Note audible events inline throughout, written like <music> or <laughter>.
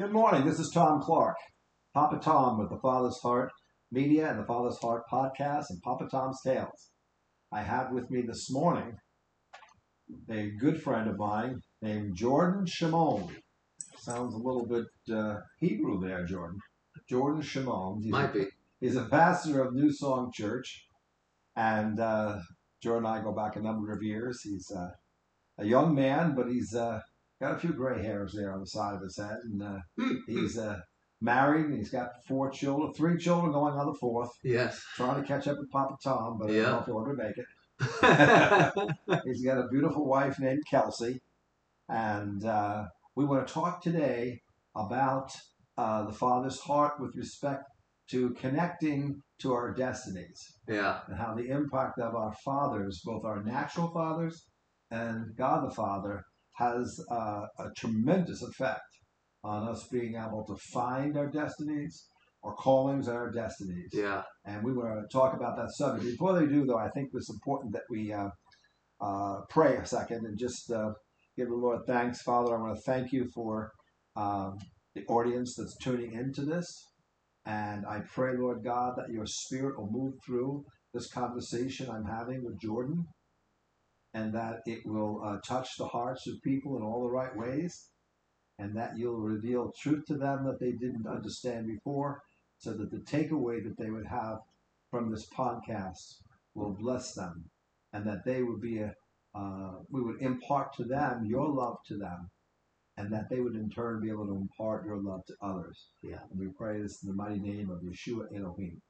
Good morning. This is Tom Clark, Papa Tom with the Father's Heart Media and the Father's Heart Podcast and Papa Tom's Tales. I have with me this morning a good friend of mine named Jordan Shimon. Sounds a little bit uh, Hebrew there, Jordan. Jordan Shimon. He's Might a, be. He's a pastor of New Song Church, and uh, Jordan and I go back a number of years. He's uh, a young man, but he's uh, got a few gray hairs there on the side of his head, and uh, Hmm. he's uh, married, and he's got four children, three children going on the fourth. Yes. Trying to catch up with Papa Tom, but I don't know Yeah. if he'll ever make it. <laughs> He's got a beautiful wife named Kelsey, and uh, we want to talk today about uh, the Father's heart with respect to connecting to our destinies yeah. and how the impact of our fathers, both our natural fathers and God the Father, has uh, a tremendous effect on us being able to find our destinies, our callings, and our destinies. Yeah. And we want to talk about that subject. Before they do, though, I think it's important that we uh, uh, pray a second and just uh, give the Lord thanks. Father, I want to thank you for um, the audience that's tuning into this. And I pray, Lord God, that your spirit will move through this conversation I'm having with Jordan and that it will uh, touch the hearts of people in all the right ways and that you'll reveal truth to them that they didn't understand before so that the takeaway that they would have from this podcast will bless them and that they would be a uh, we would impart to them your love to them and that they would in turn be able to impart your love to others Yeah. and we pray this in the mighty name of yeshua elohim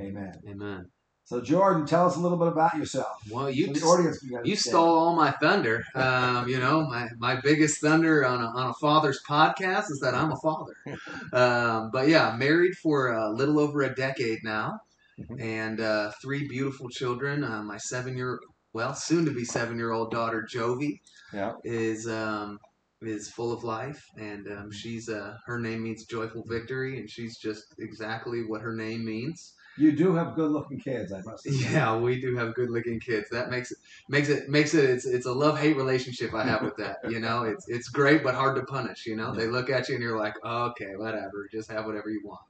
amen Amen. So jordan tell us a little bit about yourself Well, you the audience you stole all my thunder. Um, you know, my, my biggest thunder on a, on a father's podcast is that I'm a father. <laughs> Um, but yeah, married for a little over a decade now, Mhm. and uh, three beautiful children. Uh, my seven year, well, soon to be seven year old daughter Jovi yeah is um, is full of life, and um, she's uh, her name means joyful victory, and she's just exactly what her name means. You do have good looking kids i must say Yeah, we do have good looking kids. That makes it makes it makes it it's it's a love hate relationship I have with that. You know, it's it's great but hard to punish. You know, they look at you and you're like, okay, whatever, just have whatever you want.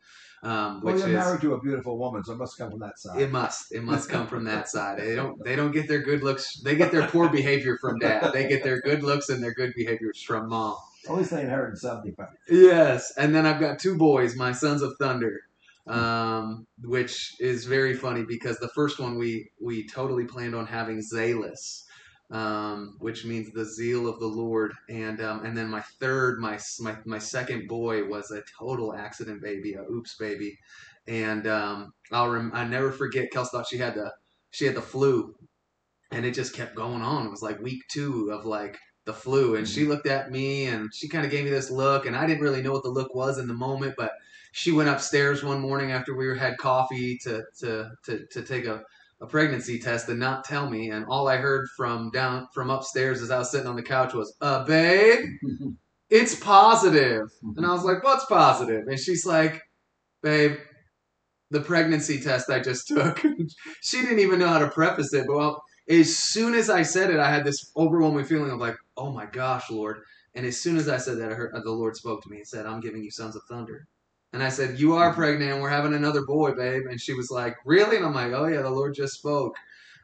Um, well you're is married to a beautiful woman so it must come from that side it must it must come from that side. They don't they don't get their good looks. They get their poor <laughs> behavior from dad. They get their good looks and their good behaviors from mom. at least they inherited something. Yes, and then I've got two boys, my sons of thunder, um, which is very funny because the first one we we totally planned on having Zalus, um, which means the zeal of the Lord, and um, and then my third, my my my second boy was a total accident baby, a oops baby, and um, I'll rem- I never forget. Kels thought she had the she had the flu, and it just kept going on. It was like week two of like the flu and she looked at me and she kind of gave me this look and i didn't really know what the look was in the moment but she went upstairs one morning after we had coffee to to to, to take a, a pregnancy test and not tell me and all i heard from down from upstairs as i was sitting on the couch was uh babe <laughs> it's positive. and i was like what's positive? positive and she's like babe the pregnancy test i just took <laughs> she didn't even know how to preface it but well as soon as I said it, I had this overwhelming feeling of like, oh my gosh, Lord. And as soon as I said that, I heard, the Lord spoke to me and said, I'm giving you sons of thunder. And I said, You are pregnant and we're having another boy, babe. And she was like, Really? And I'm like, Oh, yeah, the Lord just spoke.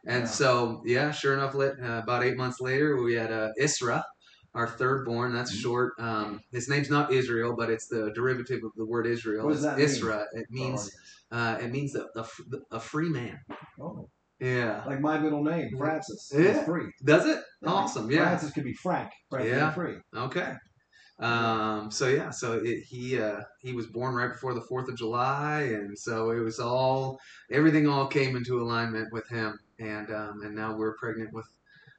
And Yeah. so, yeah, sure enough, lit, uh, about eight months later, we had uh, Isra, our third born. That's Mhm. short. Um, his name's not Israel, but it's the derivative of the word Israel. What does that mean? Isra. It means uh, it means the, the, a free man. Oh, Yeah. like my middle name, Francis. Yeah. It's free. Does it? Yeah. Awesome. Yeah. Francis could be Frank. Frank Yeah. yeah. free. Okay. Um, so yeah, so it, he uh, he was born right before the Fourth of July, and so it was all everything all came into alignment with him, and um, and now we're pregnant with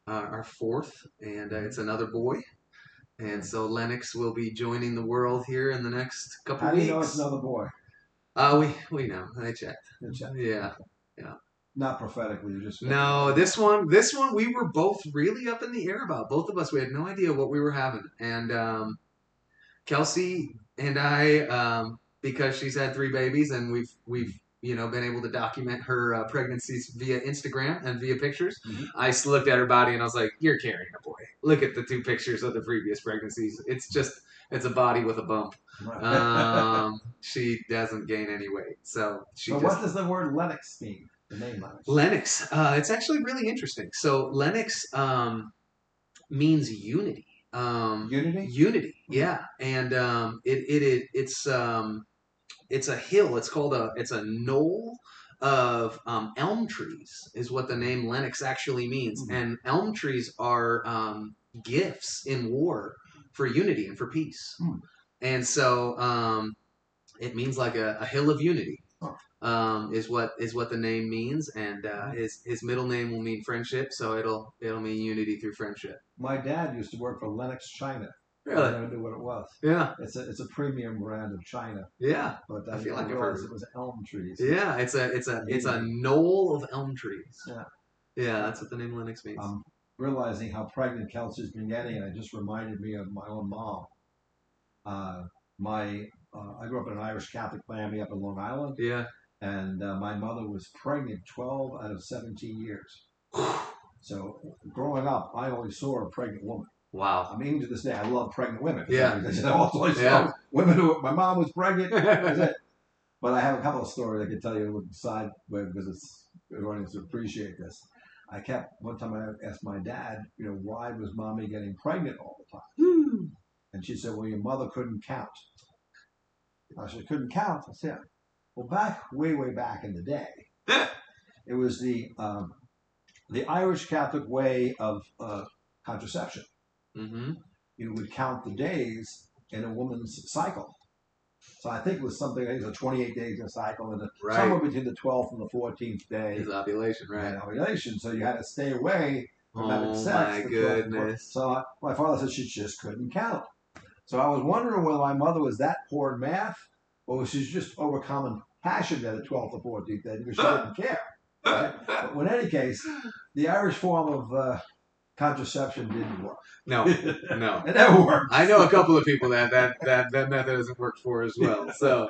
uh, our fourth, and uh, it's another boy, and so Lennox will be joining the world here in the next couple How do weeks. you know it's another boy? Uh, we we know. I checked. Good check. Yeah. Not prophetically, you just No, this one, this one, we were both really up in the air about. Both of us, we had no idea what we were having, and um, Kelsey and I, um, because she's had three babies, and we've we've you know been able to document her uh, pregnancies via Instagram and via pictures. Mhm. I looked at her body and I was like, "You're carrying a boy. Look at the two pictures of the previous pregnancies. It's just it's a body with a bump. <laughs> Um, she doesn't gain any weight, so she so just what does the word Lennox mean? The name Lennox. Lennox. Uh, it's actually really interesting. So Lennox um, means unity. Um, Unity. unity, yeah, and um, it, it it it's um, it's a hill. It's called a it's a knoll of um, elm trees is what the name Lennox actually means. Mhm. And elm trees are um, gifts in war for unity and for peace. Hmm. And so um, it means like a, a hill of unity. Um, is what is what the name means, and uh, his his middle name will mean friendship, so it'll it'll mean unity through friendship. My dad used to work for Lenox China. Really? I never knew what it was. Yeah, It's a it's a premium brand of China, yeah. but I I, feel like I've heard it was elm trees. Yeah, it's a it's a it's a knoll of elm trees. Yeah. Yeah, that's what the name Lennox means. Um, realizing how pregnant Kelsey's been getting, and it just reminded me of my own mom. Uh, my uh, I grew up in an Irish Catholic family up in Long Island, yeah. And uh, my mother was pregnant 12 out of 17 years. So growing up, I only saw a pregnant woman. Wow. I mean, to this day, I love pregnant women. Yeah. <laughs> I saw Yeah. women who my mom was pregnant. <laughs> But I have a couple of stories I can tell you side way because it's the to appreciate this. I kept one time I asked my dad, you know, why was mommy getting pregnant all the time? And she said, well, your mother couldn't count. I said, couldn't count? I said, well, back way, way back in the day, it was the um, the Irish Catholic way of uh, contraception. mm-hmm. You would count the days in a woman's cycle. So I think it was something, it was 28 days in a cycle, and the, Right. somewhere between the 12th and the 14th day His ovulation, right? ovulation. So you had to stay away from having Oh sex. my for 12 and 14. goodness. So I, my father said she just couldn't count. So I was wondering whether my mother was that poor in math, or she's just overcoming passion at the 12th or 14th day because she didn't care. Right? But in any case, the Irish form of uh, contraception didn't work. No, <laughs> no. It never worked. I know a couple of people that that that, that method hasn't worked for as well. <laughs> So,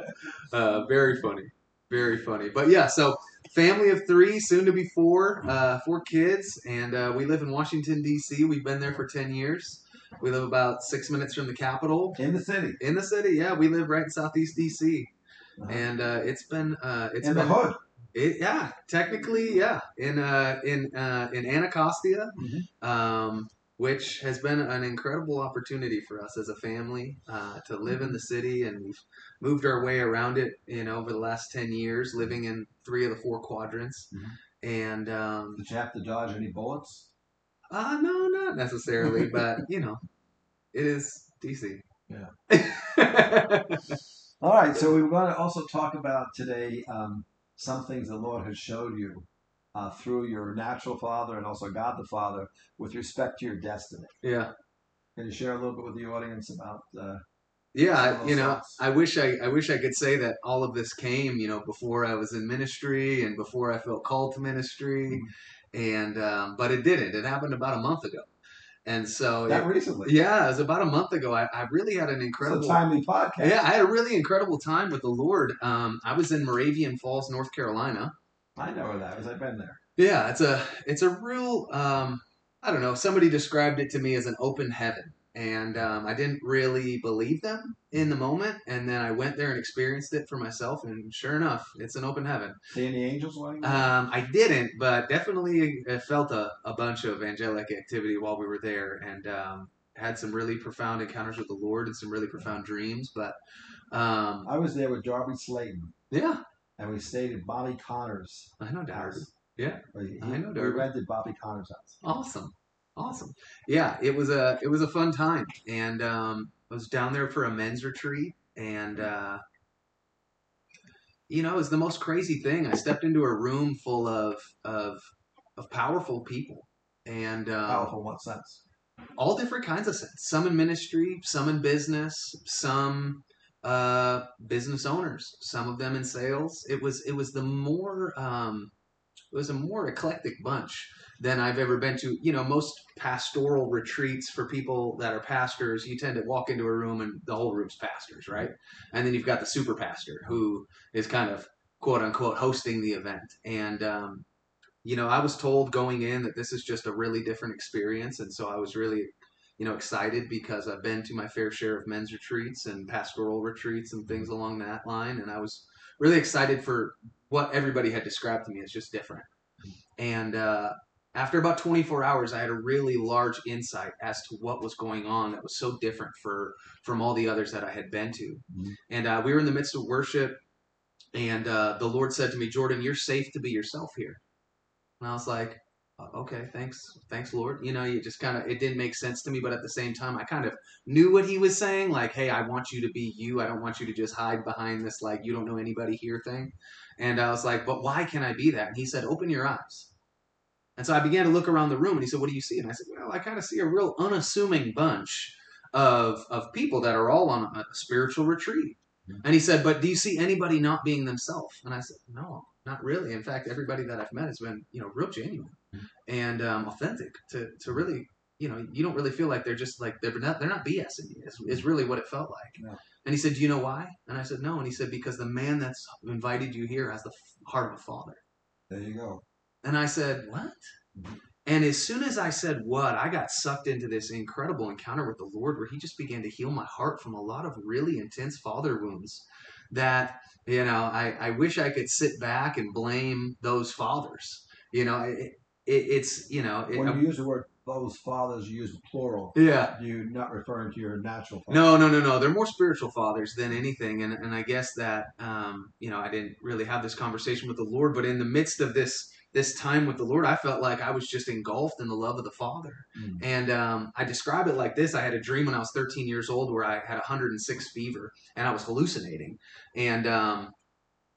uh, very funny, very funny. But yeah, so family of three, soon to be four, uh, four kids, and uh, we live in Washington D.C. We've been there for ten years. We live about six minutes from the Capitol. in the city, In the city, yeah, we live right in Southeast DC, Uh-huh. and uh, it's been uh, it's in been the hood. it, yeah, technically, yeah, in uh, in uh, in Anacostia, Mhm. um, which has been an incredible opportunity for us as a family uh, to live in the city, and we've moved our way around it, you know, over the last ten years, living in three of the four quadrants, Mhm. and um, Did you have to dodge any bullets? Uh, no, not necessarily, <laughs> but you know, it is DC. Yeah. <laughs> All right, so we want to also talk about today um, some things the Lord has showed you uh, through your natural father and also God the Father with respect to your destiny. yeah. Can you share a little bit with the audience about? Uh, Yeah, Some of I, those you know, thoughts. I wish I, I wish I could say that all of this came, you know, before I was in ministry and before I felt called to ministry, and um, but it didn't. It happened about a month ago, and so that it- recently, yeah, it was about a month ago. I, I really had an incredible, timely podcast. yeah, I had a really incredible time with the Lord. Um, I was in Moravian Falls, North Carolina. I know where that is. I've been there. Yeah, it's a it's a real um, I don't know. Somebody described it to me as an open heaven, and um, I didn't really believe them in the moment. And then I went there and experienced it for myself, and sure enough, it's an open heaven. See any angels while you were there? Um, I didn't, but definitely uh, felt a, a bunch of angelic activity while we were there, and um, had some really profound encounters with the Lord and some really profound dreams. But um, I was there with Darby Slayton, yeah, and we stayed at Bobby Conner's I know Darby. Yeah. We, I know Darby. we rented Bobby Conner's house. Awesome, awesome. Yeah, it was a it was a fun time, and um, I was down there for a men's retreat, and uh, you know, it was the most crazy thing. I stepped into a room full of of of powerful people, and um, Powerful what sense? all different kinds of sense. Some in ministry, some in business, some uh, business owners, some of them in sales. It was it was the more um, it was a more eclectic bunch than I've ever been to. You know, most pastoral retreats for people that are pastors, you tend to walk into a room and the whole room's pastors, right? And then you've got the super pastor who is kind of quote unquote hosting the event. And um, you know, I was told going in that this is just a really different experience, and so I was really you know excited because I've been to my fair share of men's retreats and pastoral retreats and things along that line, and I was really excited for what everybody had described to me as just different. And uh, after about 24 hours, I had a really large insight as to what was going on that was so different for from all the others that I had been to. Mhm. And uh, we were in the midst of worship, and uh, the Lord said to me, "Jordan, you're safe to be yourself here." And I was like, "Uh, "Okay, thanks, thanks, Lord." You know, you just kind of it didn't make sense to me, but at the same time, I kind of knew what He was saying. Like, "Hey, I want you to be you. I don't want you to just hide behind this like you don't know anybody here thing." And I was like, "But why can I be that?" And He said, "Open your eyes." And so I began to look around the room, and he said, "What do you see?" And I said, "Well, I kind of see a real unassuming bunch of of people that are all on a spiritual retreat." Mhm. And he said, "But do you see anybody not being themselves?" And I said, "No, not really. In fact, everybody that I've met has been, you know, real genuine Mhm. and um, authentic. To to really, you know, you don't really feel like they're just like they're not they're not BSing you. Is, is really what it felt like." Yeah. And he said, "Do you know why?" And I said, "No." And he said, "Because the man that's invited you here has the heart of a father." There you go. And I said, What? And as soon as I said what, I got sucked into this incredible encounter with the Lord where He just began to heal my heart from a lot of really intense father wounds that, you know, I, I wish I could sit back and blame those fathers. You know, it, it, it's, you know, it, When you use the word those fathers, you use the plural. yeah. You're not referring to your natural father. No, no, no, no. They're more spiritual fathers than anything, and and I guess that um, you know I didn't really have this conversation with the Lord, but in the midst of this this time with the Lord, I felt like I was just engulfed in the love of the Father. Mm. And um, I describe it like this: I had a dream when I was 13 years old where I had 106 fever and I was hallucinating, and um,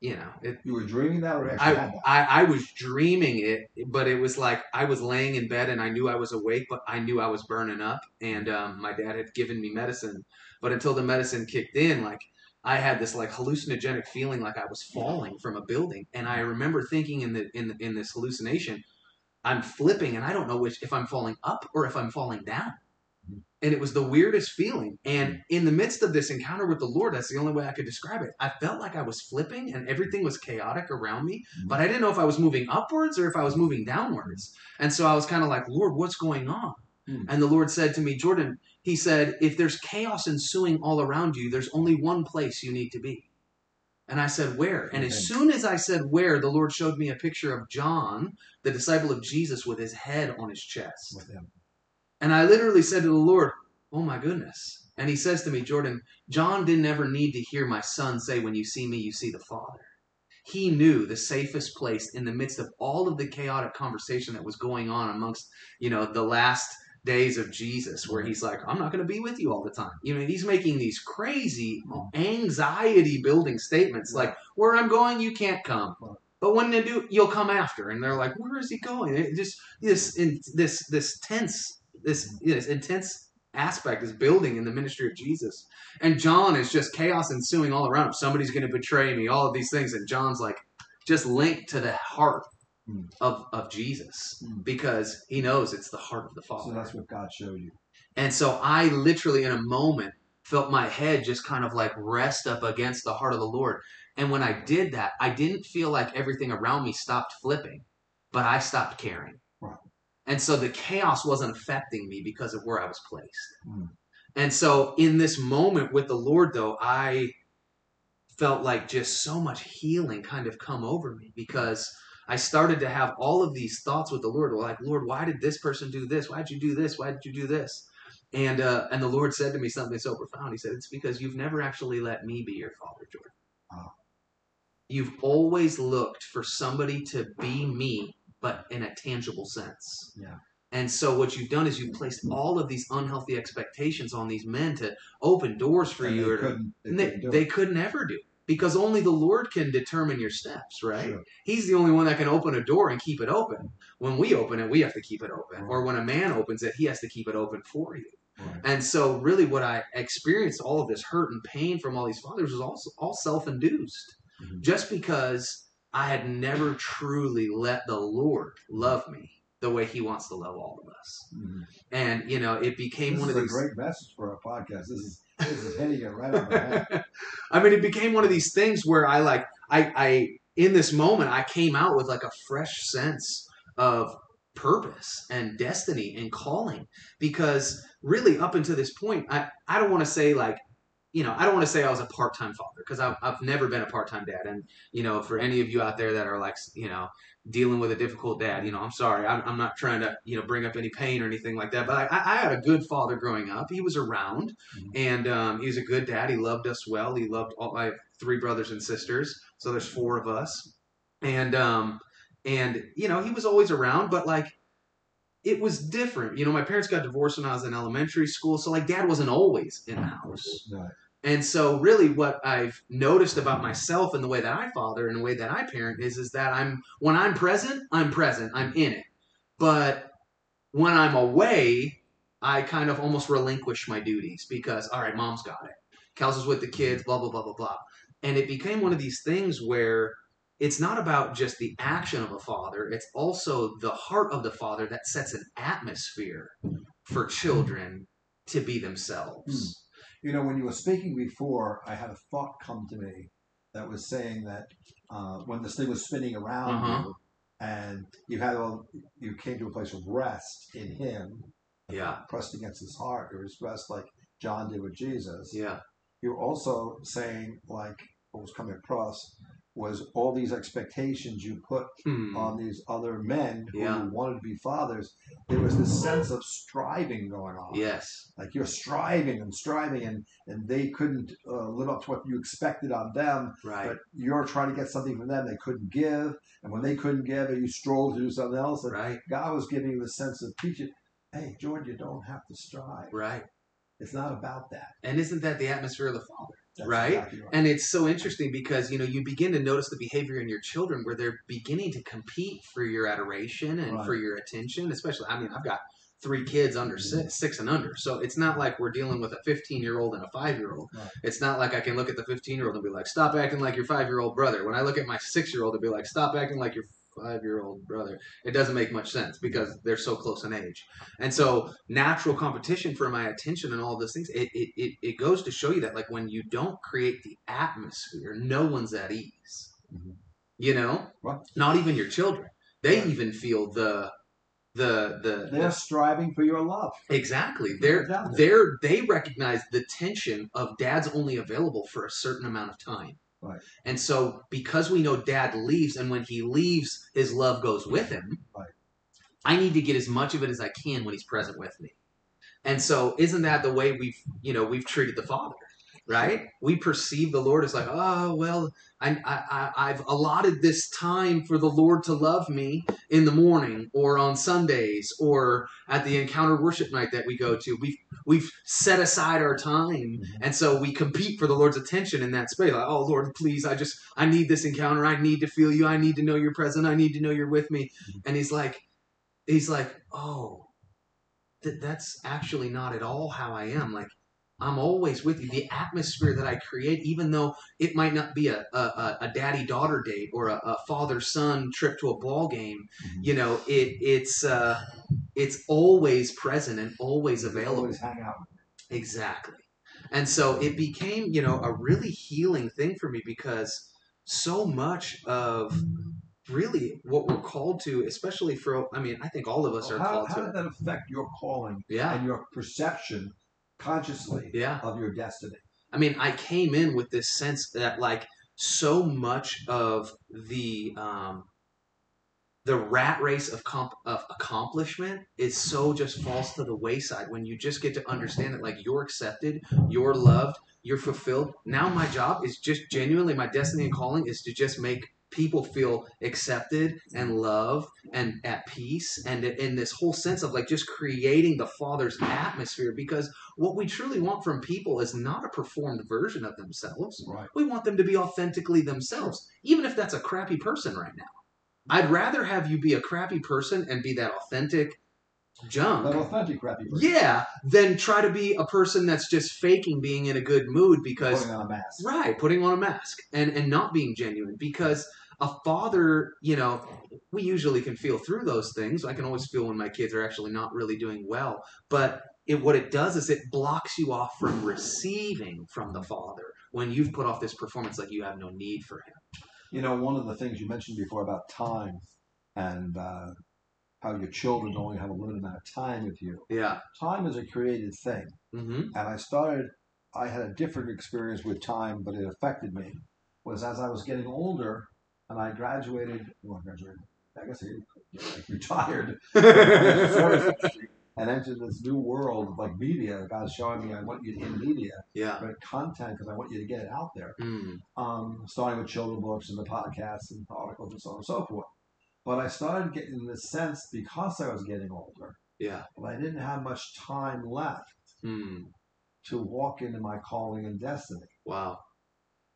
you know, it, You were dreaming that or I, that? I I was dreaming it, but it was like I was laying in bed and I knew I was awake, but I knew I was burning up. And um, my dad had given me medicine, but until the medicine kicked in, like I had this like hallucinogenic feeling like I was falling from a building. And I remember thinking in the in in this hallucination, I'm flipping and I don't know which if I'm falling up or if I'm falling down. And it was the weirdest feeling. And mm. in the midst of this encounter with the Lord, that's the only way I could describe it. I felt like I was flipping and everything was chaotic around me, mm. but I didn't know if I was moving upwards or if I was moving downwards. Mm. And so I was kind of like, Lord, what's going on? And the Lord said to me, Jordan, He said, if there's chaos ensuing all around you, there's only one place you need to be. And I said, Where? And Okay. as soon as I said where, the Lord showed me a picture of John, the disciple of Jesus, with his head on his chest. with him. And I literally said to the Lord, Oh my goodness. And he says to me, Jordan, John didn't ever need to hear my son say, When you see me, you see the Father. He knew the safest place in the midst of all of the chaotic conversation that was going on amongst, you know, the last days of Jesus, where mm-hmm. he's like, I'm not going to be with you all the time. You know, he's making these crazy anxiety building statements like, Where I'm going, you can't come. But when they do, you'll come after. And they're like, Where is he going? It just this in, this this tense this this intense aspect is building in the ministry of Jesus. And John is just chaos ensuing all around him. Somebody's going to betray me, all of these things. And John's like just linked to the heart Hmm. of, of Jesus Hmm. because he knows it's the heart of the Father. So that's what God showed you. And so I literally, in a moment, felt my head just kind of like rest up against the heart of the Lord. And when I did that, I didn't feel like everything around me stopped flipping, but I stopped caring. Right. And so the chaos wasn't affecting me because of where I was placed. Mm. And so in this moment with the Lord, though, I felt like just so much healing kind of come over me because I started to have all of these thoughts with the Lord. Like, Lord, why did this person do this? Why did you do this? Why did you do this? And uh, and the Lord said to me something so profound. He said, "It's because you've never actually let me be your father, Jordan. Oh. You've always looked for somebody to be me, but in a tangible sense. Yeah. And so what you've done is you've placed all of these unhealthy expectations on these men to open doors for And you, they or couldn't, they and they, couldn't do they could never do because only the Lord can determine your steps, right? Sure. He's the only one that can open a door and keep it open. When we open it, we have to keep it open. Right. Or when a man opens it, he has to keep it open for you. Right. And so, really, what I experienced all of this hurt and pain from all these fathers was also all self induced, Mhm. just because I had never truly let the Lord love me the way He wants to love all of us. Mhm. And you know, it became This one is of a these. great message for our podcast. This is this is hitting it right on the head. <laughs> I mean, it became one of these things where I like I I in this moment, I came out with like a fresh sense of purpose and destiny and calling because really up until this point, I, I don't want to say like, you know, I don't want to say I was a part-time father because I've, I've never been a part-time dad. And, you know, for any of you out there that are like, you know, dealing with a difficult dad, you know, I'm sorry. I'm, I'm not trying to, you know, bring up any pain or anything like that. But I, I had a good father growing up. He was around Mhm. and um, he was a good dad. He loved us well. He loved all, I have three brothers and sisters. So there's four of us. And, um, and, you know, he was always around, but like, it was different. You know, my parents got divorced when I was in elementary school. So like dad wasn't always in the house. Right. And so really what I've noticed about myself and the way that I father and the way that I parent is is that I'm when I'm present, I'm present. I'm in it. But when I'm away, I kind of almost relinquish my duties because all right, mom's got it. Kels is with the kids, blah blah blah blah blah. And it became one of these things where it's not about just the action of a father, it's also the heart of the father that sets an atmosphere for children to be themselves. Hmm. You know, when you were speaking before, I had a thought come to me that was saying that uh, when this thing was spinning around Uh-huh. you, and you had all, you came to a place of rest in Him, Yeah. pressed against His heart. It was rest like John did with Jesus. Yeah. You're also saying, like what was coming across, was all these expectations you put Hmm. on these other men who Yeah. wanted to be fathers. There was this sense of striving going on Yes. like you're striving and striving and and they couldn't uh, live up to what you expected on them Right. but you're trying to get something from them they couldn't give and when they couldn't give you strolled to do something else and Right. god was giving you the sense of teaching hey jordan you don't have to strive Right. it's not about that And isn't that the atmosphere of the father? That's Right? exactly right. And it's so interesting because you know you begin to notice the behavior in your children where they're beginning to compete for your adoration and for your attention. Especially, I mean, I've got three kids under six, mm-hmm. six and under, so it's not like we're dealing with a 15 year old and a five year old. Right. It's not like I can look at the 15 year old and be like, "Stop acting like your five year old brother." When I look at my six year old and be like, "Stop acting like your five year old brother," it doesn't make much sense because they're so close in age. And so natural competition for my attention and all those things, it, it, it, it goes to show you that like when you don't create the atmosphere, no one's at ease. Mhm. You know? Right. Not even your children. They Right. even feel the the the, they're striving for your love exactly. They're they're they recognize the tension of dad's only available for a certain amount of time. Right. And so because we know dad leaves and when he leaves his love goes with him, Right. I need to get as much of it as I can when he's present with me. And so isn't that the way we've you know we've treated the father? Right? We perceive the Lord as like, oh well, I, I, I I've allotted this time for the Lord to love me in the morning or on Sundays or at the encounter worship night that we go to. We've we've set aside our time Mhm. and so we compete for the Lord's attention in that space. Like, oh Lord, please, I just I need this encounter. I need to feel you. I need to know you're present. I need to know you're with me. And he's like, he's like, oh, th- that's actually not at all how I am. Like, I'm always with you. The atmosphere that I create, even though it might not be a a, a- daddy daughter date or a, a father son trip to a ball game, Mhm. you know, it it's uh, it's always present and always available. always hang out Exactly. And so it became, you know, a really healing thing for me because so much of really what we're called to, especially for, I mean, I think all of us are how, called how to did that affect your calling Yeah. and your perception consciously Yeah. of your destiny I mean, I came in with this sense that like so much of the um, the rat race of comp- of accomplishment is so just falls to the wayside when you just get to understand that like you're accepted, you're loved, you're fulfilled. Now my job is just genuinely my destiny and calling is to just make people feel accepted and mm-hmm. loved and at peace and in this whole sense of like just creating the father's atmosphere because what we truly want from people is not a performed version of themselves. Right. We want them to be authentically themselves even if that's a crappy person right now. I'd rather have you be a crappy person and be that authentic junk. That authentic crappy person. Yeah than try to be a person that's just faking being in a good mood because putting on a mask. Right, putting on a mask and and not being genuine because a father, you know, we usually can feel through those things. I can always feel when my kids are actually not really doing well, but it, what it does is it blocks you off from receiving from the father when you've put off this performance like you have no need for him. You know, one of the things you mentioned before about time and uh, how your children only have a limited amount of time with you. Yeah. Time is a created thing. Mm-hmm. And I started, I had a different experience with time, but it affected me. Was as I was getting older and I graduated, well, I graduated, I guess I retired <laughs> and entered this new world of like media. God's showing me, I want you to in media, Yeah. but content because I want you to get it out there Mm. um, starting with children books and the podcasts and articles and so on and so forth. But I started getting this sense because I was getting older, Yeah. but I didn't have much time left Mm. to walk into my calling and destiny. Wow.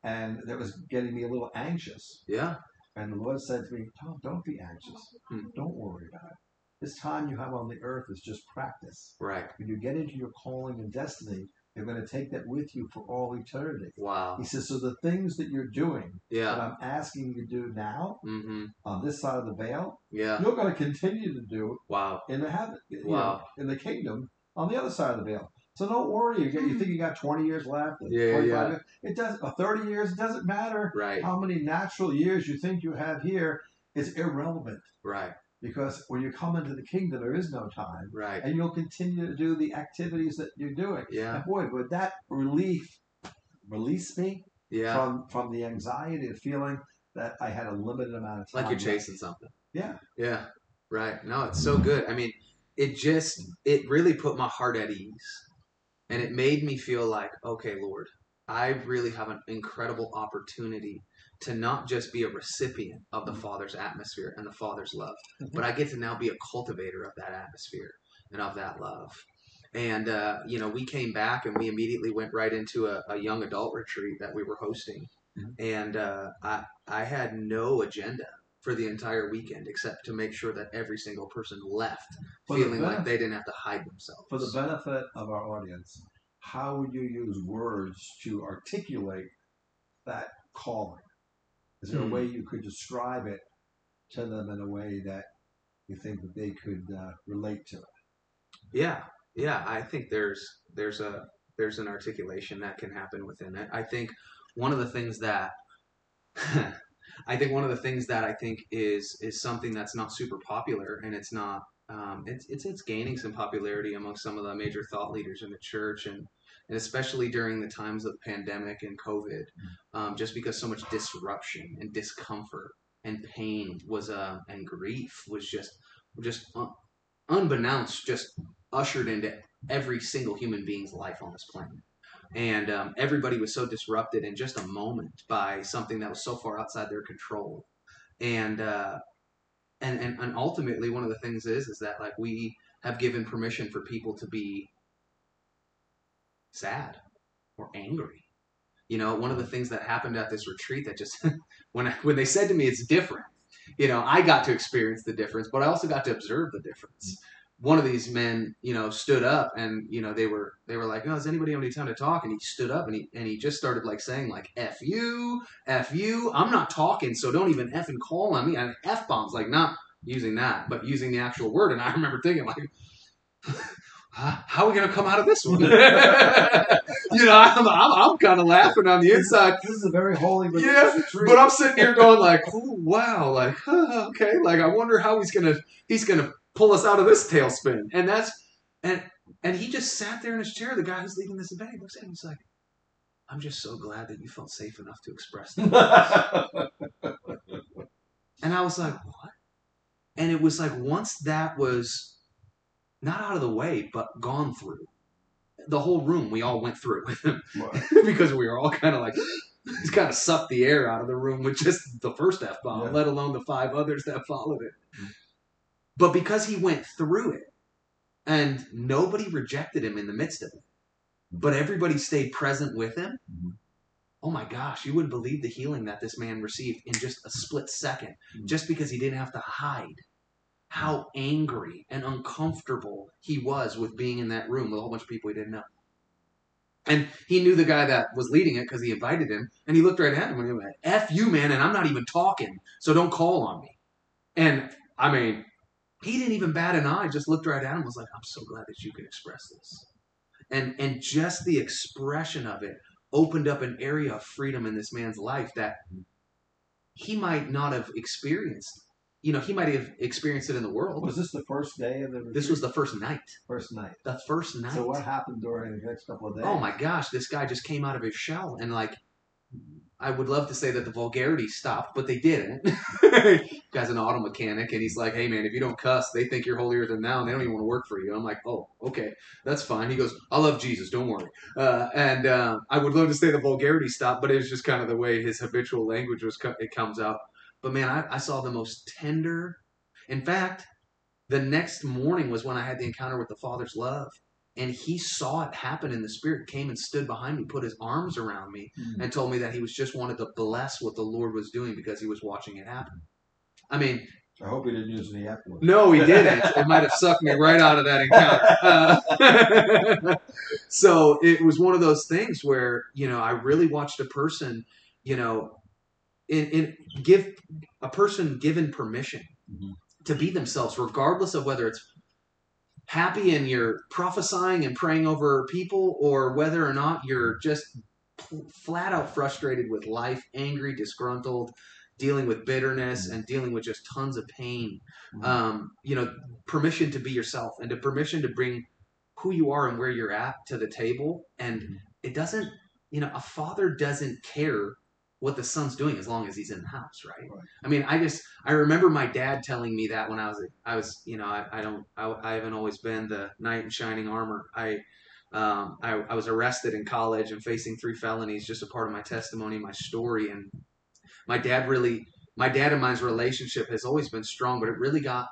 And that was getting me a little anxious. Yeah. And the Lord said to me, Tom, don't be anxious. Hmm. Don't worry about it. This time you have on the earth is just practice. Right. When you get into your calling and destiny, you're going to take that with you for all eternity. Wow. He says, so the things that you're doing, yeah. that. I'm asking you to do now, Mm-hmm. on this side of the veil, Yeah. you're going to continue to do Wow. in the heaven, you know, Wow. in the kingdom on the other side of the veil. So don't worry. You, get, you think hmm. you got 20 years left? or Yeah, yeah. years? It does. Or 30 years. It doesn't matter Right. how many natural years you think you have here. It's irrelevant Right. because when you come into the kingdom, there is no time, Right. and you'll continue to do the activities that you're doing. Yeah. And boy, would that relief release me Yeah. from from the anxiety of feeling that I had a limited amount of time. Like you're left. chasing something. Yeah. Yeah. Right. No, it's so good. I mean, it just it really put my heart at ease. And it made me feel like, okay, Lord, I really have an incredible opportunity to not just be a recipient of the Father's atmosphere and the Father's love, Mhm. but I get to now be a cultivator of that atmosphere and of that love. And, uh, you know, we came back and we immediately went right into a, a young adult retreat that we were hosting. Mhm. And uh, I, I had no agenda for the entire weekend except to make sure that every single person left For the feeling like they didn't have to hide themselves. For the benefit of our audience, how would you use words to articulate that calling? Is there Hmm. a way you could describe it to them in a way that you think that they could uh, relate to it? Yeah, yeah. I think there's there's a there's an articulation that can happen within it. I think one of the things that <laughs> I think one of the things that I think is is something that's not super popular, and it's not. Um, it's, it's it's gaining some popularity among some of the major thought leaders in the church, and and especially during the times of the pandemic and COVID, um, just because so much disruption and discomfort and pain was uh, and grief was just just un- unbeknownst just ushered into every single human being's life on this planet. And um, everybody was so disrupted in just a moment by something that was so far outside their control. And, uh, and, and, and ultimately, one of the things is, is that like we have given permission for people to be sad or angry. You know, one of the things that happened at this retreat that just, <laughs> when, I, when they said to me it's different, you know, I got to experience the difference, but I also got to observe the difference one of these men, you know, stood up and, you know, they were they were like, Oh, does anybody have any time to talk? And he stood up and he and he just started like saying like F you, F you, I'm not talking, so don't even F and call on me. And F bombs, like not using that, but using the actual word. And I remember thinking like how are we gonna come out of this one? <laughs> you know, I'm, I'm, I'm kind of laughing on the inside, This is a very holy Yeah, religious retreat. but I'm sitting here going like, oh wow, like huh, <laughs> okay, like I wonder how he's gonna he's gonna pull us out of this tailspin. And that's and and he just sat there in his chair. The guy who's leading this event, he looks at him, he's like, I'm just so glad that you felt safe enough to express that. <laughs> and I was like, what? And it was like once that was not out of the way, but gone through. The whole room, we all went through it with him <laughs> because we were all kind of like, he's kind of sucked the air out of the room with just the first F bomb, Yeah. let alone the five others that followed it. Mm. But because he went through it and nobody rejected him in the midst of it, but everybody stayed present with him, Mhm. oh my gosh, you wouldn't believe the healing that this man received in just a split second, Mhm. just because he didn't have to hide. How angry and uncomfortable he was with being in that room with a whole bunch of people he didn't know. And he knew the guy that was leading it because he invited him, and he looked right at him and he went, F you, man, and I'm not even talking, so don't call on me. And I mean, he didn't even bat an eye, just looked right at him and was like, I'm so glad that you can express this. And and just the expression of it opened up an area of freedom in this man's life that he might not have experienced. You know, he might have experienced it in the world. Was this the first day of the This was the first night. first night? The first night. So what happened during the next couple of oh days? Oh my gosh, this guy just came out of his shell and like I would love to say that the vulgarity stopped, but they didn't. <laughs> <laughs> Guy's an auto mechanic and he's like, Hey man, if you don't cuss, they think you're holier than thou and they don't even want to work for you. I'm like, Oh, okay, that's fine. He goes, I love Jesus, don't worry. Uh, and uh, I would love to say the vulgarity stopped, but it's just kind of the way his habitual language was co- it comes out. But man, I, I saw the most tender. In fact, the next morning was when I had the encounter with the Father's love and he saw it happen in the spirit came and stood behind me put his arms around me Mhm. and told me that he was just wanted to bless what the lord was doing because he was watching it happen i mean I hope he didn't use any F no he didn't it might have sucked me right out of that encounter Uh, <laughs> so it was one of those things where you know i really watched a person you know in, in give a person given permission Mhm. to be themselves regardless of whether it's happy and you're prophesying and praying over people or whether or not you're just flat out frustrated with life angry disgruntled dealing with bitterness and dealing with just tons of pain Mhm. um, you know permission to be yourself and to permission to bring who you are and where you're at to the table and Mhm. it doesn't you know a father doesn't care what the son's doing as long as he's in the house right, Right. i mean i just i remember my dad telling me that when i was i was you know i, I don't I, I haven't always been the knight in shining armor i um, I, I was arrested in college and facing three felonies just a part of my testimony my story and my dad really my dad and mine's relationship has always been strong but it really got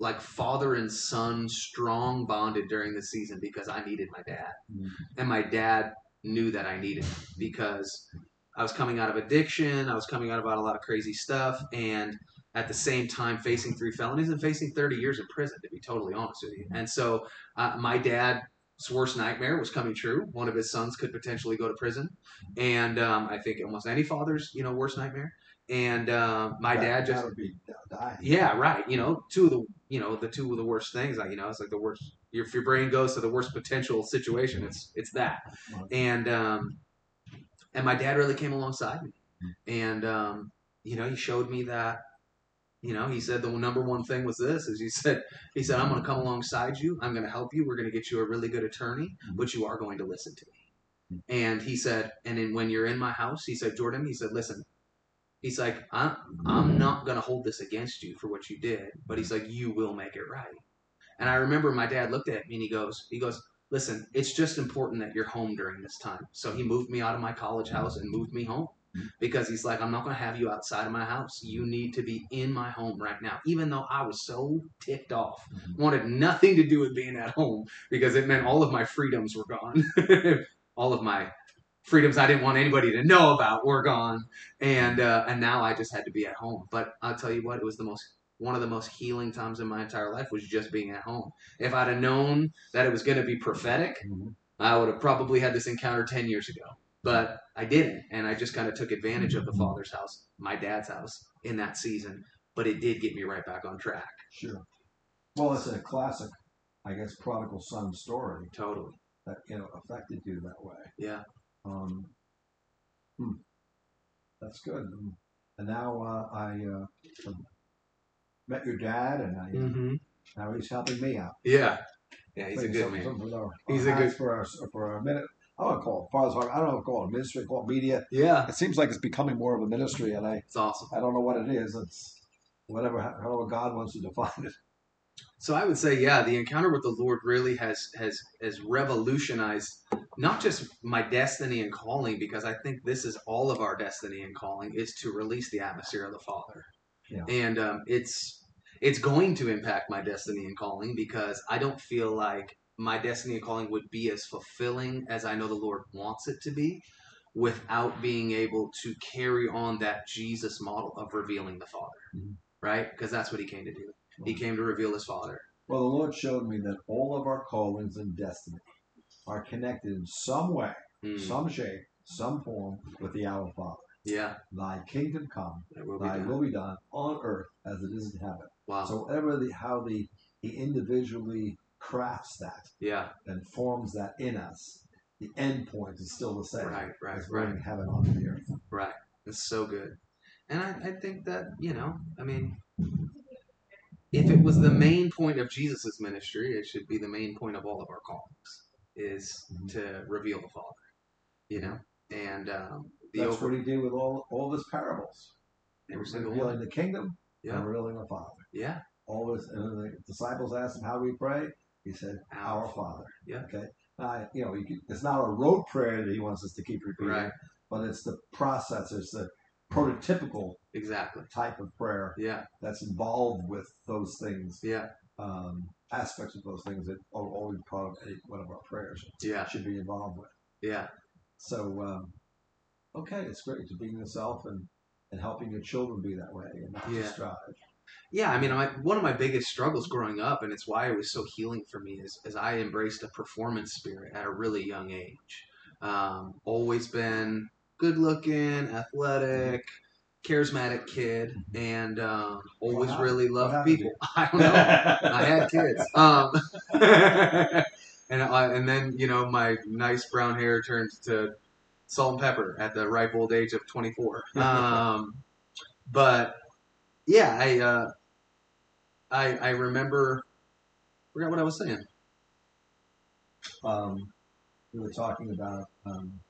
like father and son strong bonded during the season because i needed my dad Mhm. and my dad knew that i needed him because i was coming out of addiction i was coming out about a lot of crazy stuff and at the same time facing three felonies and facing 30 years in prison to be totally honest with you and so uh, my dad's worst nightmare was coming true one of his sons could potentially go to prison and um, i think almost any father's you know worst nightmare and uh, my That- dad just would be yeah, right. You know, two of the you know the two of the worst things. Like you know, it's like the worst. If your brain goes to the worst potential situation, it's it's that. And um, and my dad really came alongside me, hmm. and um, you know, he showed me that. You know, he said the number one thing was this: is he said he said I'm going to come alongside you. I'm going to help you. We're going to get you a really good attorney, hmm. but you are going to listen to me. Hmm. And he said, and then when you're in my house, he said, Jordan, he said, listen, he's like, I'm, I'm not going to hold this against you for what you did, but he's like, you will make it right. And I remember my dad looked at me and he goes, he goes, listen, it's just important that you're home during this time. So he moved me out of my college house and moved me home because he's like, I'm not going to have you outside of my house. You need to be in my home right now. Even though I was so ticked off, Mhm. wanted nothing to do with being at home because it meant all of my freedoms were gone. <laughs> all of my freedoms I didn't want anybody to know about were gone, and uh, and now I just had to be at home. But I'll tell you what, it was the most one of the most healing times in my entire life was just being at home. If I'd have known that it was going to be prophetic, Mhm. I would have probably had this encounter ten years ago. But I didn't, and I just kind of took advantage of the father's house, my dad's house, in that season. But it did get me right back on track. Sure. Well, it's a classic, I guess, prodigal son story Totally. that you know affected you that way. Yeah. Um, hmm. That's good. And- And now uh, I uh, met your dad, and I, Mm-hmm. now he's helping me out. Yeah. Yeah, he's a good man. some our- He's our a good- for our, for a minute. I don't call it Father's Heart. I don't know call it ministry, call it media. Yeah. It seems like it's becoming more of a ministry, and I, It's awesome. I don't know what it is. It's whatever, however God wants to define it. So I would say, yeah, the encounter with the Lord really has has has revolutionized not just my destiny and calling, because I think this is all of our destiny and calling is to release the atmosphere of the Father, Yeah. and um, it's it's going to impact my destiny and calling because I don't feel like my destiny and calling would be as fulfilling as I know the Lord wants it to be without being able to carry on that Jesus model of revealing the Father, Mhm. right? Because that's what He came to do. He came to reveal His Father. Well, the Lord showed me that all of our callings and destiny are connected in some way, Mm. some shape, some form with the Our Father. Yeah, Thy kingdom come, will thy will be done on earth as it is in heaven. Wow. So whatever the how the he individually crafts that yeah, and forms that in us, the end point is still the same. right, right, as right, bringing heaven onto the earth. right. It's so good. And I, I think that, you know, I mean, if it was the main point of Jesus' ministry, it should be the main point of all of our callings, is Mhm. to reveal the Father, you know? And um, the That's over, what he did with all all of his parables. every single revealing one. the kingdom Yeah. and revealing the Father. Yeah. Always, and when the disciples asked him how we pray. He said, Our "Our Father." Yeah. Okay. Now, you know, you can, it's not a rote prayer that he wants us to keep repeating, Right. but it's the process. It's the prototypical Exactly. type of prayer Yeah. that's involved with those things, Yeah. um, aspects of those things that are always part of any, one of our prayers Yeah. should be involved with. Yeah. So, um, okay, it's great to being yourself and, and helping your children be that way and not Yeah. just strive. Yeah, I mean, my, one of my biggest struggles growing up, and it's why it was so healing for me, is, is I embraced a performance spirit at a really young age. Um, always been good looking, athletic, charismatic kid, and um, always What really loved people. <laughs> I don't know. I had kids. Um, <laughs> and I, and then you know my nice brown hair turned to salt and pepper at the ripe old age of 24. <laughs> Um, but yeah, I uh, I I remember forgot what I was saying. um, we were talking about, um,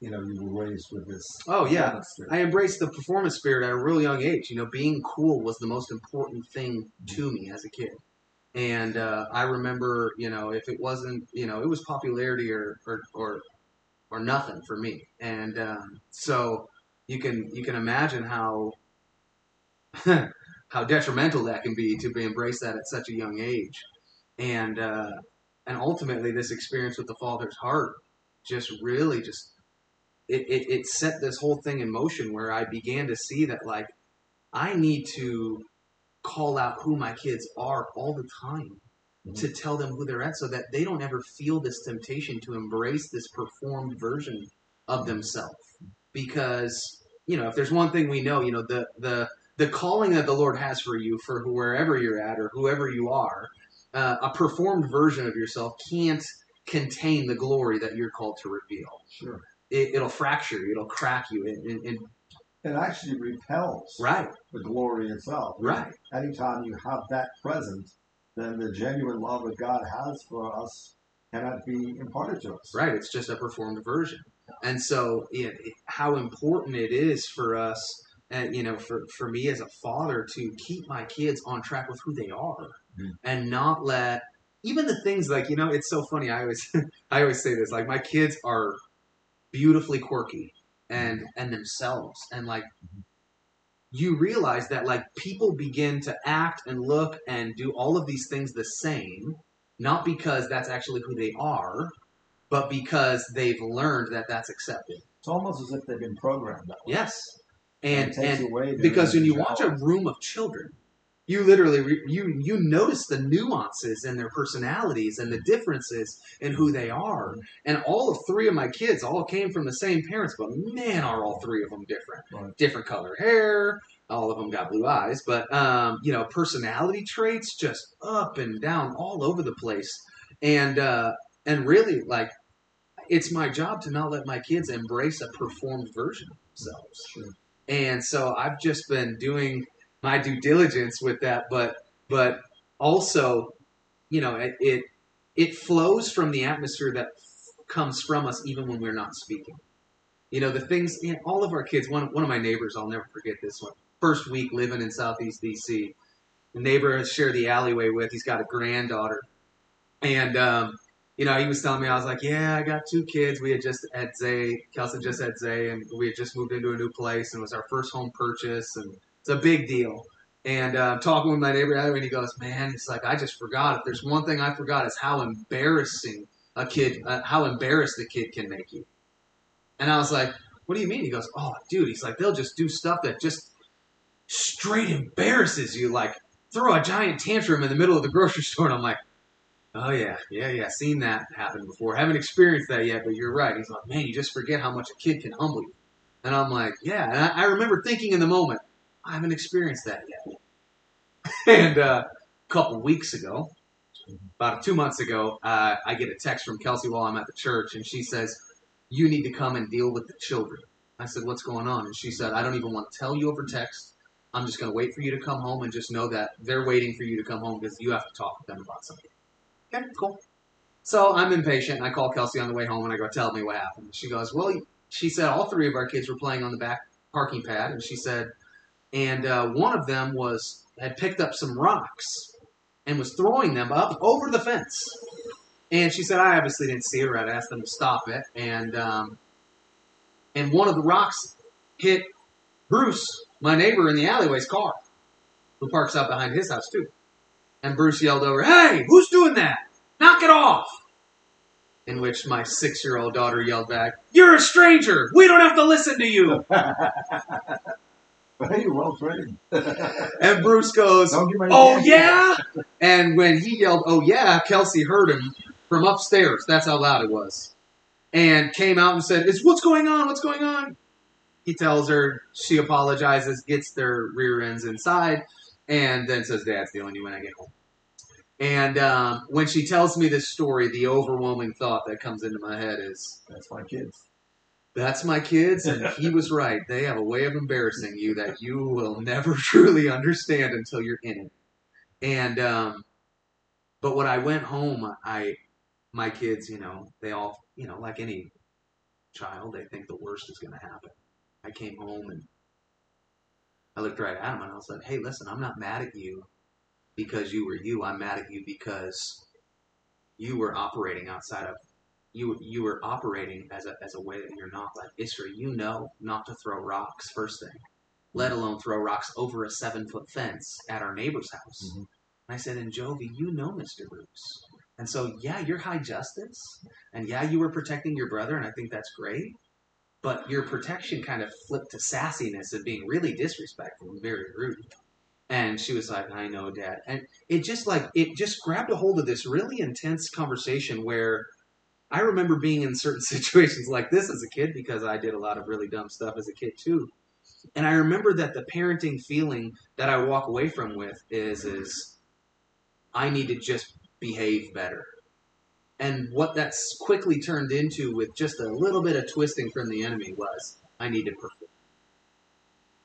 you know, you were raised with this. Oh yeah. I embraced the performance spirit at a real young age. You know, being cool was the most important thing to me as a kid. And uh, I remember, you know, if it wasn't, you know, it was popularity or or or, or nothing for me. And um, so you can you can imagine how <laughs> how detrimental that can be to embrace that at such a young age. And uh, and ultimately, this experience with the Father's heart just really just it, it, it set this whole thing in motion where I began to see that like I need to call out who my kids are all the time Mhm. to tell them who they're at so that they don't ever feel this temptation to embrace this performed version of themselves because you know if there's one thing we know you know the the the calling that the Lord has for you for wherever you're at or whoever you are uh, a performed version of yourself can't contain the glory that you're called to reveal Sure. it, it'll fracture you, it'll crack you, and, and, and It actually repels right, the glory itself. right, Anytime you have that present, then the genuine love that God has for us cannot be imparted to us. right. It's just a performed version, and so it, it- how important it is for us, and you know, for for me as a father to keep my kids on track with who they are, Mhm. and not let even the things like you know, it's so funny. I always <laughs> I always say this like my kids are beautifully quirky and mm-hmm. and themselves, and like mm-hmm. You realize that like people begin to act and look and do all of these things the same not because that's actually who they are but because they've learned that that's accepted. It's almost as if they've been programmed that way. yes. And and away because when you watch a room of children you literally re- you you notice the nuances in their personalities and the differences in who they are and all of three of my kids all came from the same parents but man are all three of them different Right. different color hair all of them got blue eyes but um, you know personality traits just up and down all over the place and uh, and really like it's my job to not let my kids embrace a performed version of themselves Sure. and so I've just been doing my due diligence with that, but but also, you know, it it, it flows from the atmosphere that f- comes from us even when we're not speaking. You know, the things all of our kids. One one of my neighbors, I'll never forget this one. First week living in Southeast DC, the neighbor I share the alleyway with. He's got a granddaughter, and um, you know, he was telling me, I was like, yeah, I got two kids. We had just had Zay, Kelsey just had Zay, and we had just moved into a new place, and it was our first home purchase, and it's a big deal. And uh, talking with my neighbor, and he goes, man, it's like, I just forgot. If there's one thing I forgot, is how embarrassing a kid, uh, how embarrassed a kid can make you. And I was like, what do you mean? He goes, oh, dude, he's like, they'll just do stuff that just straight embarrasses you, like throw a giant tantrum in the middle of the grocery <laughs> store. And I'm like, Oh yeah, yeah, yeah. Seen that happen before. Haven't experienced that yet, but you're right. He's like, man, you just forget how much a kid can humble you. And I'm like, yeah. And I, I remember thinking in the moment, I haven't experienced that yet. <laughs> and uh, a couple weeks ago, about two months ago, uh, I get a text from Kelsey while I'm at the church, and she says, "You need to come and deal with the children." I said, "What's going on?" And she said, "I don't even want to tell you over text. I'm just going to wait for you to come home and just know that they're waiting for you to come home because you have to talk with them about something." Okay, cool. So I'm impatient. I call Kelsey on the way home and I go, "Tell me what happened." She goes, "Well," she said, "all three of our kids were playing on the back parking pad," and she said, "and uh, one of them was had picked up some rocks and was throwing them up over the fence." And she said, I obviously didn't see her. I'd asked them to stop it. And um, and one of the rocks hit Bruce, my neighbor in the alleyway's car, who parks out behind his house too. And Bruce yelled over, "Hey, who's doing that? Knock it off!" In which my six-year-old daughter yelled back, "You're a stranger. We don't have to listen to you." <laughs> Hey, well trained. <laughs> And Bruce goes, Don't give my Oh yeah! And when he yelled, "Oh yeah," Kelsey heard him from upstairs. That's how loud it was, and came out and said, "Is what's going on? What's going on?" He tells her. She apologizes, gets their rear ends inside, and then says, "Dad's dealing you when I get home." And um, when she tells me this story, the overwhelming thought that comes into my head is, That's my kids. That's my kids, and he was <laughs> right. They have a way of embarrassing you that you will never <laughs> truly understand until you're in it. And um, but when I went home, I my kids, you know, they all, you know, like any child, they think the worst is going to happen. I came home and I looked right at him and I was like, "Hey, listen, I'm not mad at you because you were you. I'm mad at you because you were operating outside of you you were operating as a as a way that you're not like Isra. You know not to throw rocks first thing, let alone throw rocks over a seven foot fence at our neighbor's house. Mhm. And I said, and Jovi, you know Mr. Bruce. And so yeah, you're high justice, and yeah, you were protecting your brother, and I think that's great. But your protection kind of flipped to sassiness and being really disrespectful and very rude. And she was like, I know, Dad. And it just like it just grabbed a hold of this really intense conversation where I remember being in certain <laughs> situations like this as a kid because I did a lot of really dumb stuff as a kid too. And I remember that the parenting feeling that I walk away from with is is I need to just behave better. And what that's quickly turned into with just a little bit of twisting from the enemy was I need to perform.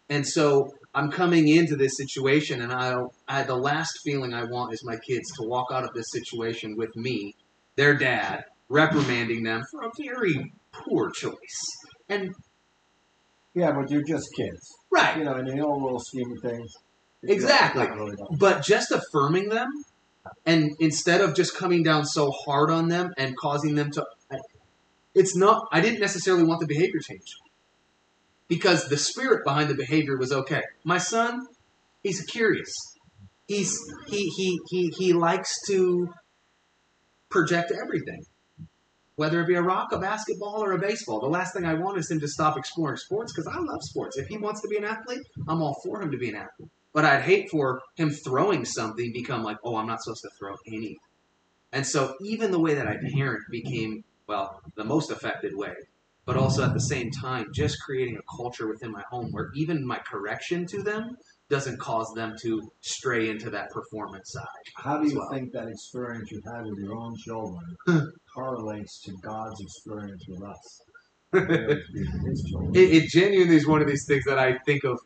And so I'm coming into this situation and I I the last feeling I want is my kids to walk out of this situation with me, their dad, reprimanding them for a very poor choice. And Yeah, but you're just kids. right, You know, in the overall scheme of things. Exactly. really but just affirming them and instead of just coming down so hard on them and causing them to it's not i didn't necessarily want the behavior change because the spirit behind the behavior was okay my son he's curious he's he he he, he likes to project everything whether it be a rock a basketball or a baseball the last thing i want is him to stop exploring sports because i love sports if he wants to be an athlete i'm all for him to be an athlete but I'd hate for him throwing something become like, oh, I'm not supposed to throw anything. And so even the way that I parent became, well, the most affected way. But also at the same time, just creating a culture within my home where even my correction to them doesn't cause them to stray into that performance side. How do you well. think that experience you've had with your own children <laughs> correlates to God's experience with us? <laughs> it, it genuinely is one of these things that I think of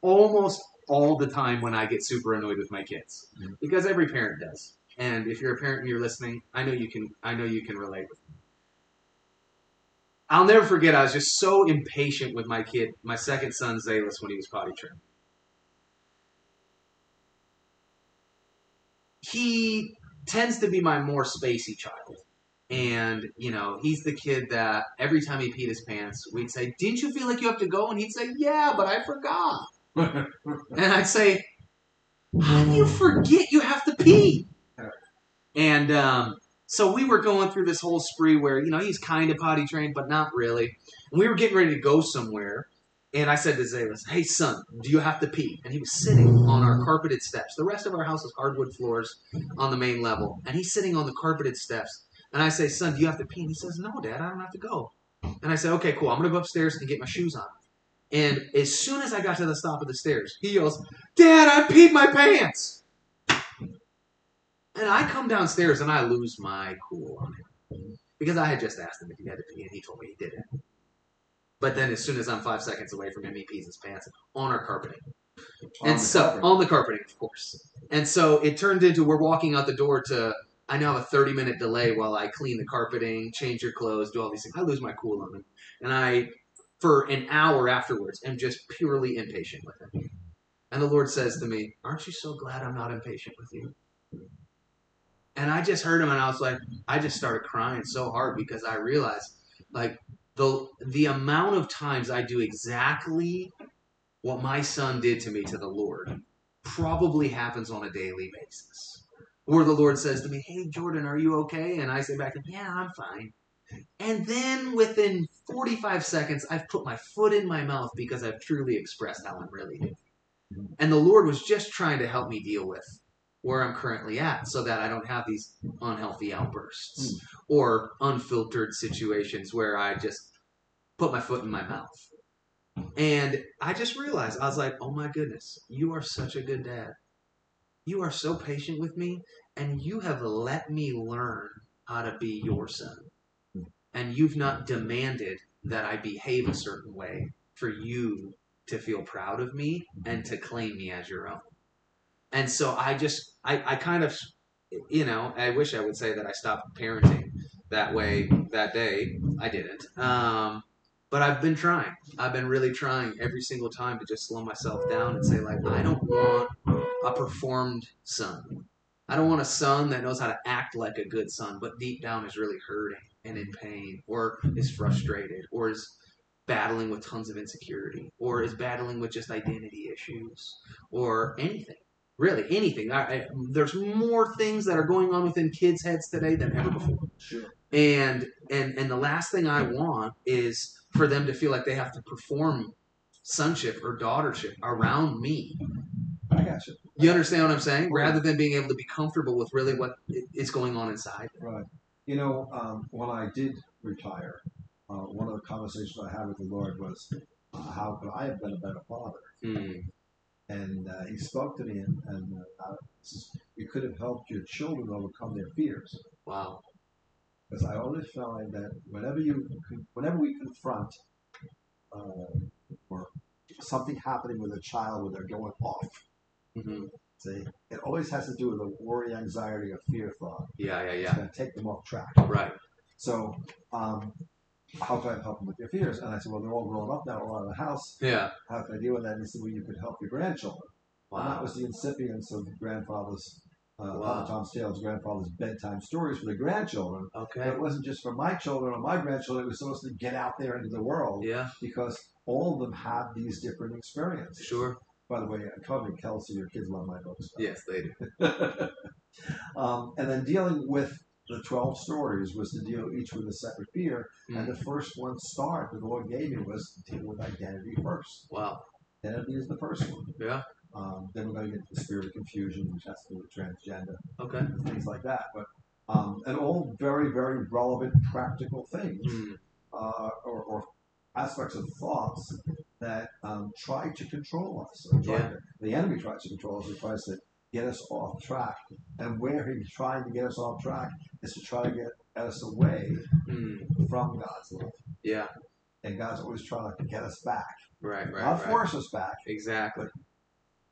almost all the time when I get super annoyed with my kids, Mhm. because every parent does. And if you're a parent and you're listening, I know you can. I know you can relate with me. I'll never forget. I was just so impatient with my kid, my second son Zaylus, when he was potty trained. He tends to be my more spacey child. And, you know, he's the kid that every time he peed his pants, we'd say, Didn't you feel like you have to go? And he'd say, Yeah, but I forgot. <laughs> And I'd say, How do you forget you have to pee? And um, so we were going through this whole spree where, you know, he's kind of potty trained, but not really. And we were getting ready to go somewhere. And I said to Zaylus, Hey, son, do you have to pee? And he was sitting on our carpeted steps. The rest of our house is hardwood floors on the main level. And he's sitting on the carpeted steps. And I say, Son, do you have to pee? And he says, No, Dad, I don't have to go. And I said, Okay, cool. I'm going to go upstairs and get my shoes on. And as soon as I got to the top of the stairs, he yells, Dad, I peed my pants. And I come downstairs and I lose my cool on him. Because I had just asked him if he had to pee, and he told me he didn't. But then as soon as I'm five seconds away from him, he pees his pants on our carpeting. On and so carpet. on the carpeting, of course. And so it turned into we're walking out the door to I now have a 30 minute delay while I clean the carpeting, change your clothes, do all these things. I lose my cool on him. And I, for an hour afterwards, am just purely impatient with him. And the Lord says to me, Aren't you so glad I'm not impatient with you? And I just heard him and I was like, I just started crying so hard because I realized, like, the, the amount of times I do exactly what my son did to me to the Lord probably happens on a daily basis. Where the Lord says to me, Hey, Jordan, are you okay? And I say back to him, Yeah, I'm fine. And then within 45 seconds, I've put my foot in my mouth because I've truly expressed how I'm really doing. And the Lord was just trying to help me deal with where I'm currently at so that I don't have these unhealthy outbursts hmm. or unfiltered situations where I just put my foot in my mouth. And I just realized, I was like, oh my goodness, you are such a good dad. You are so patient with me, and you have let me learn how to be your son. And you've not demanded that I behave a certain way for you to feel proud of me and to claim me as your own. And so I just, I, I kind of, you know, I wish I would say that I stopped parenting that way that day. I didn't. Um, but I've been trying. I've been really trying every single time to just slow myself down and say, like, I don't want a performed son. I don't want a son that knows how to act like a good son, but deep down is really hurting and in pain, or is frustrated, or is battling with tons of insecurity, or is battling with just identity issues, or anything. Really, anything. I, I, there's more things that are going on within kids' heads today than ever before Sure. and and and the last thing I want is for them to feel like they have to perform sonship or daughtership around me. I got you. You understand what I'm saying? Rather than being able to be comfortable with really what is going on inside. Right. You know, um, when I did retire, uh, one of the conversations I had with the Lord was, uh, how could I have been a better father? Mm, And uh, he spoke to me, and, and uh, says, you could have helped your children overcome their fears. wow. Because I always find that whenever you, whenever we confront uh, or something happening with a child where they're going off, hmm see, it always has to do with a worry, anxiety, or fear thought. Yeah, yeah, yeah. It's going to take them off track. Right. So, um, how can I help them with their fears? And I said, well, they're all grown up now, all out of the house. Yeah. How can I deal with that? And he said, well, you could help your grandchildren. Wow. And that was the incipients of grandfather's, uh, Wow. Papa Tom's Tales grandfather's bedtime stories for the grandchildren. Okay. it wasn't just for my children or my grandchildren. It was supposed to get out there into the world Yeah. because all of them have these different experiences. Sure. By the way, Coven Kelsey, your kids love my books. <laughs> Yes, they do. <laughs> um, and then dealing with the 12 stories was to deal each with a separate fear. And Mm. the first one start the Lord gave me was deal with identity first. Wow. Identity is the first one. Yeah. Um, then we're going to get to the spirit of confusion, which has to do with transgender, Okay. things like that. But um, and all very, very relevant, practical things Mm. uh, or, or aspects of thoughts that um, try to control us. Or try Yeah. to, the enemy tries to control us. He tries to get us off track. And where he's trying to get us off track is to try to get us away Mm. from God's love. Yeah. And God's always trying to get us back, Right. Right. not Right. force us back, Exactly.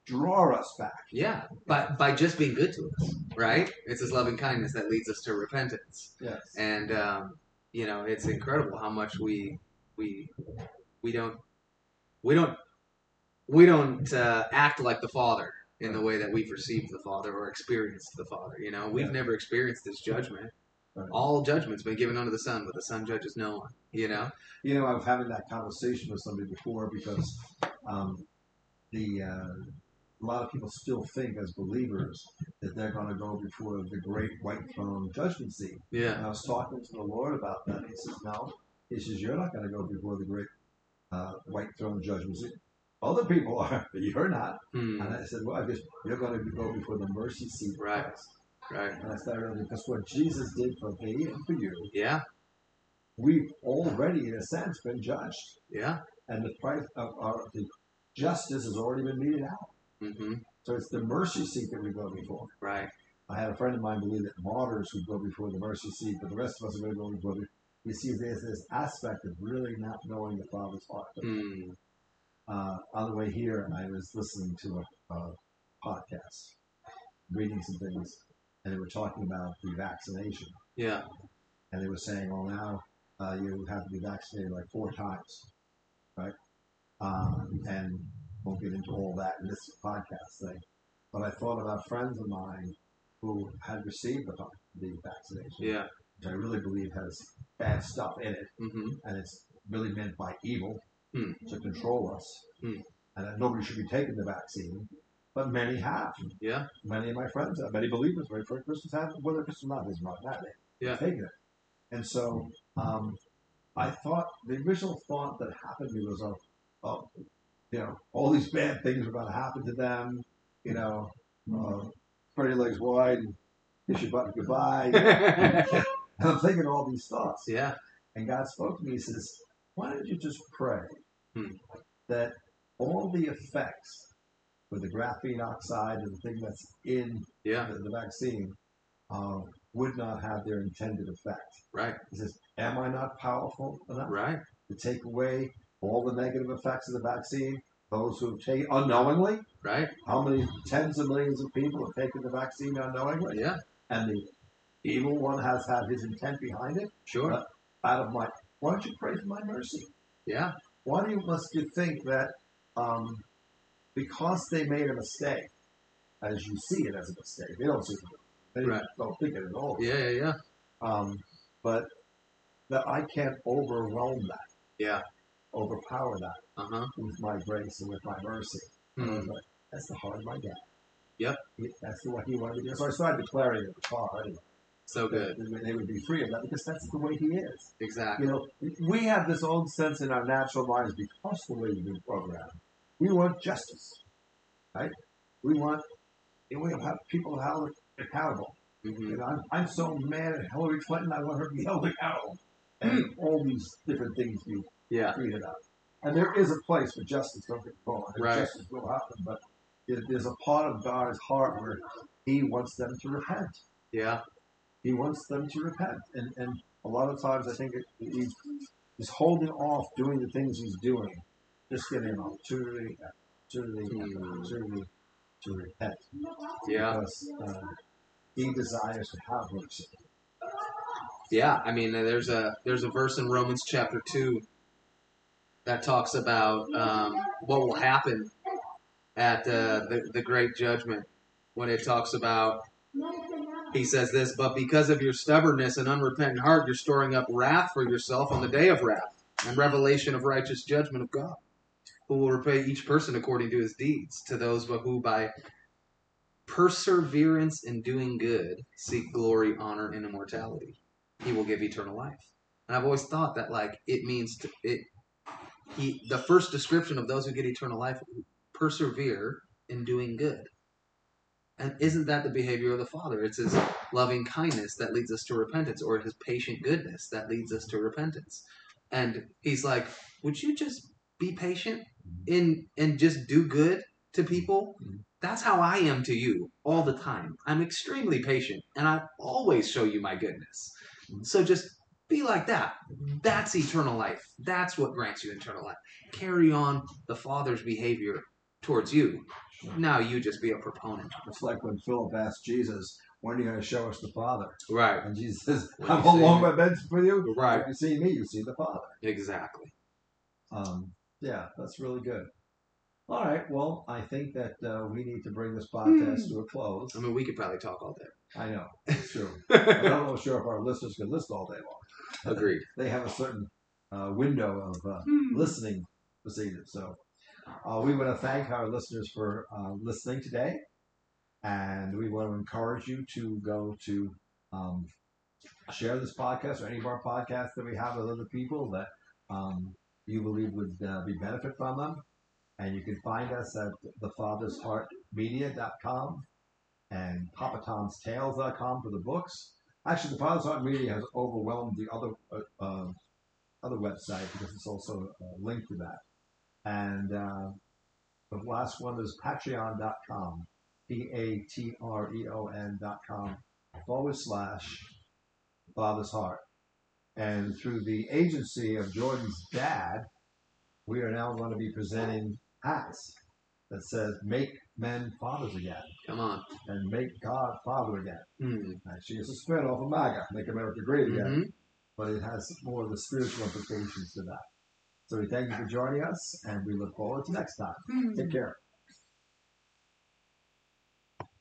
Draw us back. Yeah, by by just being good to us, right? It's His loving kindness that leads us to repentance, Yes. and um, you know it's incredible how much we we we don't we don't we don't uh, act like the Father in the way that we've received the Father or experienced the Father. You know, we've Yeah. never experienced His judgment. Right. All judgment's been given unto the Son, but the Son judges no one. You know. You know, I was having that conversation with somebody before because um, the uh, a lot of people still think as believers that they're going to go before the great white throne judgment seat. Yeah. And I was talking to the Lord about that. He says, "No." He says, "You're not going to go before the great uh, white throne judgment seat. Other people are, <laughs> but you're not." Hmm. And I said, "Well, I guess you're going to go before the mercy seat." Right. Christ." Right. And I started really because what Jesus did for me and for you, Yeah. we've already, in a sense, been judged. Yeah. and the price of our the justice has already been meted out. Hmm So it's the mercy seat that we go before. Right. I had a friend of mine believe that martyrs would go before the mercy seat, but the rest of us are going to go before the you see, there's this aspect of really not knowing the Father's heart. Mm. Uh, on the way here, I was listening to a, a podcast, reading some things, and they were talking about the vaccination. Yeah. and they were saying, well, now uh, you have to be vaccinated like four times, right? Um, and won't get into all that in this podcast thing. But I thought about friends of mine who had received the, the vaccination, Yeah. which I really believe has bad stuff in it, Mm-hmm. and it's really meant by evil Hmm. to control us, Hmm. and that nobody should be taking the vaccine. But many have. Yeah. Many of my friends have. Many believers, very first Christians have. Whether Christian or not, doesn't matter. That Yeah. taking it. And so um, I thought the original thought that happened to me was, oh, oh, you know, all these bad things are about to happen to them. You know, uh, spread your legs wide and kiss your butt goodbye. and <laughs> I'm thinking all these thoughts. yeah. And God spoke to me. He says, why don't you just pray Hmm. that all the effects with the graphene oxide and the thing that's in Yeah. the, the vaccine uh, would not have their intended effect. Right. He says, Am I not powerful enough Right. to take away all the negative effects of the vaccine? Those who have taken unknowingly, Right. how many tens of millions of people have taken the vaccine unknowingly? Yeah. And the evil one has had his intent behind it. Sure. Out of my, why don't you pray for my mercy? Yeah. Why do you must you think that um, because they made a mistake, as you see it as a mistake, they don't see it. They Right. don't think it at all. Yeah. Yeah. Yeah. Um, but that I can't overwhelm that, Yeah. Overpower that Uh huh. with my grace and with my mercy. And I was Mm. like, that's the heart of my dad. Yep. That's the way he wanted to do. So I started declaring it the car anyway, So good. that they would be free of that because that's the way he is. Exactly. You know, we have this old sense in our natural minds because the way we've been programmed. We want justice, right? We want, we have people held accountable. Mm-hmm. And I'm, I'm so mad at Hillary Clinton, I want her to be held accountable. And all these different things we Yeah. tweeted out. And there is a place for justice, don't get me wrong. Right. Justice will happen, but there- there's a part of God's heart where He wants them to repent. Yeah. He wants them to repent. And, and a lot of times I think it, he's, he's holding off doing the things he's doing, just getting an opportunity, opportunity, Hmm. opportunity to repent. Yeah. Because uh, he desires to have mercy. Yeah, I mean, there's a there's a verse in Romans chapter two that talks about um, what will happen at uh, the the great judgment when it talks about. He says this, but because of your stubbornness and unrepentant heart, you're storing up wrath for yourself on the day of wrath and revelation of righteous judgment of God, who will repay each person according to his deeds. To those who by perseverance in doing good seek glory, honor, and immortality he will give eternal life. And I've always thought that like it means to it he the first description of those who get eternal life persevere in doing good. And isn't that the behavior of the Father? It's his loving kindness that leads us to repentance, or his patient goodness that leads us to repentance. And he's like, Would you just be patient in and just do good to people? That's how I am to you all the time. I'm extremely patient and I always show you my goodness. So just be like that. That's eternal life. That's what grants you eternal life. Carry on the Father's behavior towards you. Now you just be a proponent. It's like when Philip asked Jesus, when are you going to show us the Father? Right. And Jesus says, I'm along my bed for you. Right. If you see me, you see the Father. Exactly. Um, yeah, that's really good. All right. Well, I think that uh, we need to bring this podcast to a close. I mean, we could probably talk all day. I know. It's true. <laughs> I'm not sure if our listeners can listen all day long. Agreed. <laughs> They have a certain uh, window of uh, listening this. So uh, we want to thank our listeners for uh, listening today. And we want to encourage you to go to um, share this podcast or any of our podcasts that we have with other people that um, you believe would uh, be benefit from them. And you can find us at thefathersheartmedia.com and papatomstales.com for the books. Actually, the Father's Heart Media has overwhelmed the other uh, uh, other website because it's also uh, linked to that. And uh, the last one is patreon.com, P A T R E O N.com forward slash Father's Heart. And through the agency of Jordan's dad, we are now going to be presenting hats that says "Make men fathers again" Come on. and "Make God Father again." Hmm. Actually, it's a spin off of MAGA, "Make America Great Again," Mhm. but it has more of the spiritual implications to that. So we thank you for joining us, and we look forward to next time. Take care.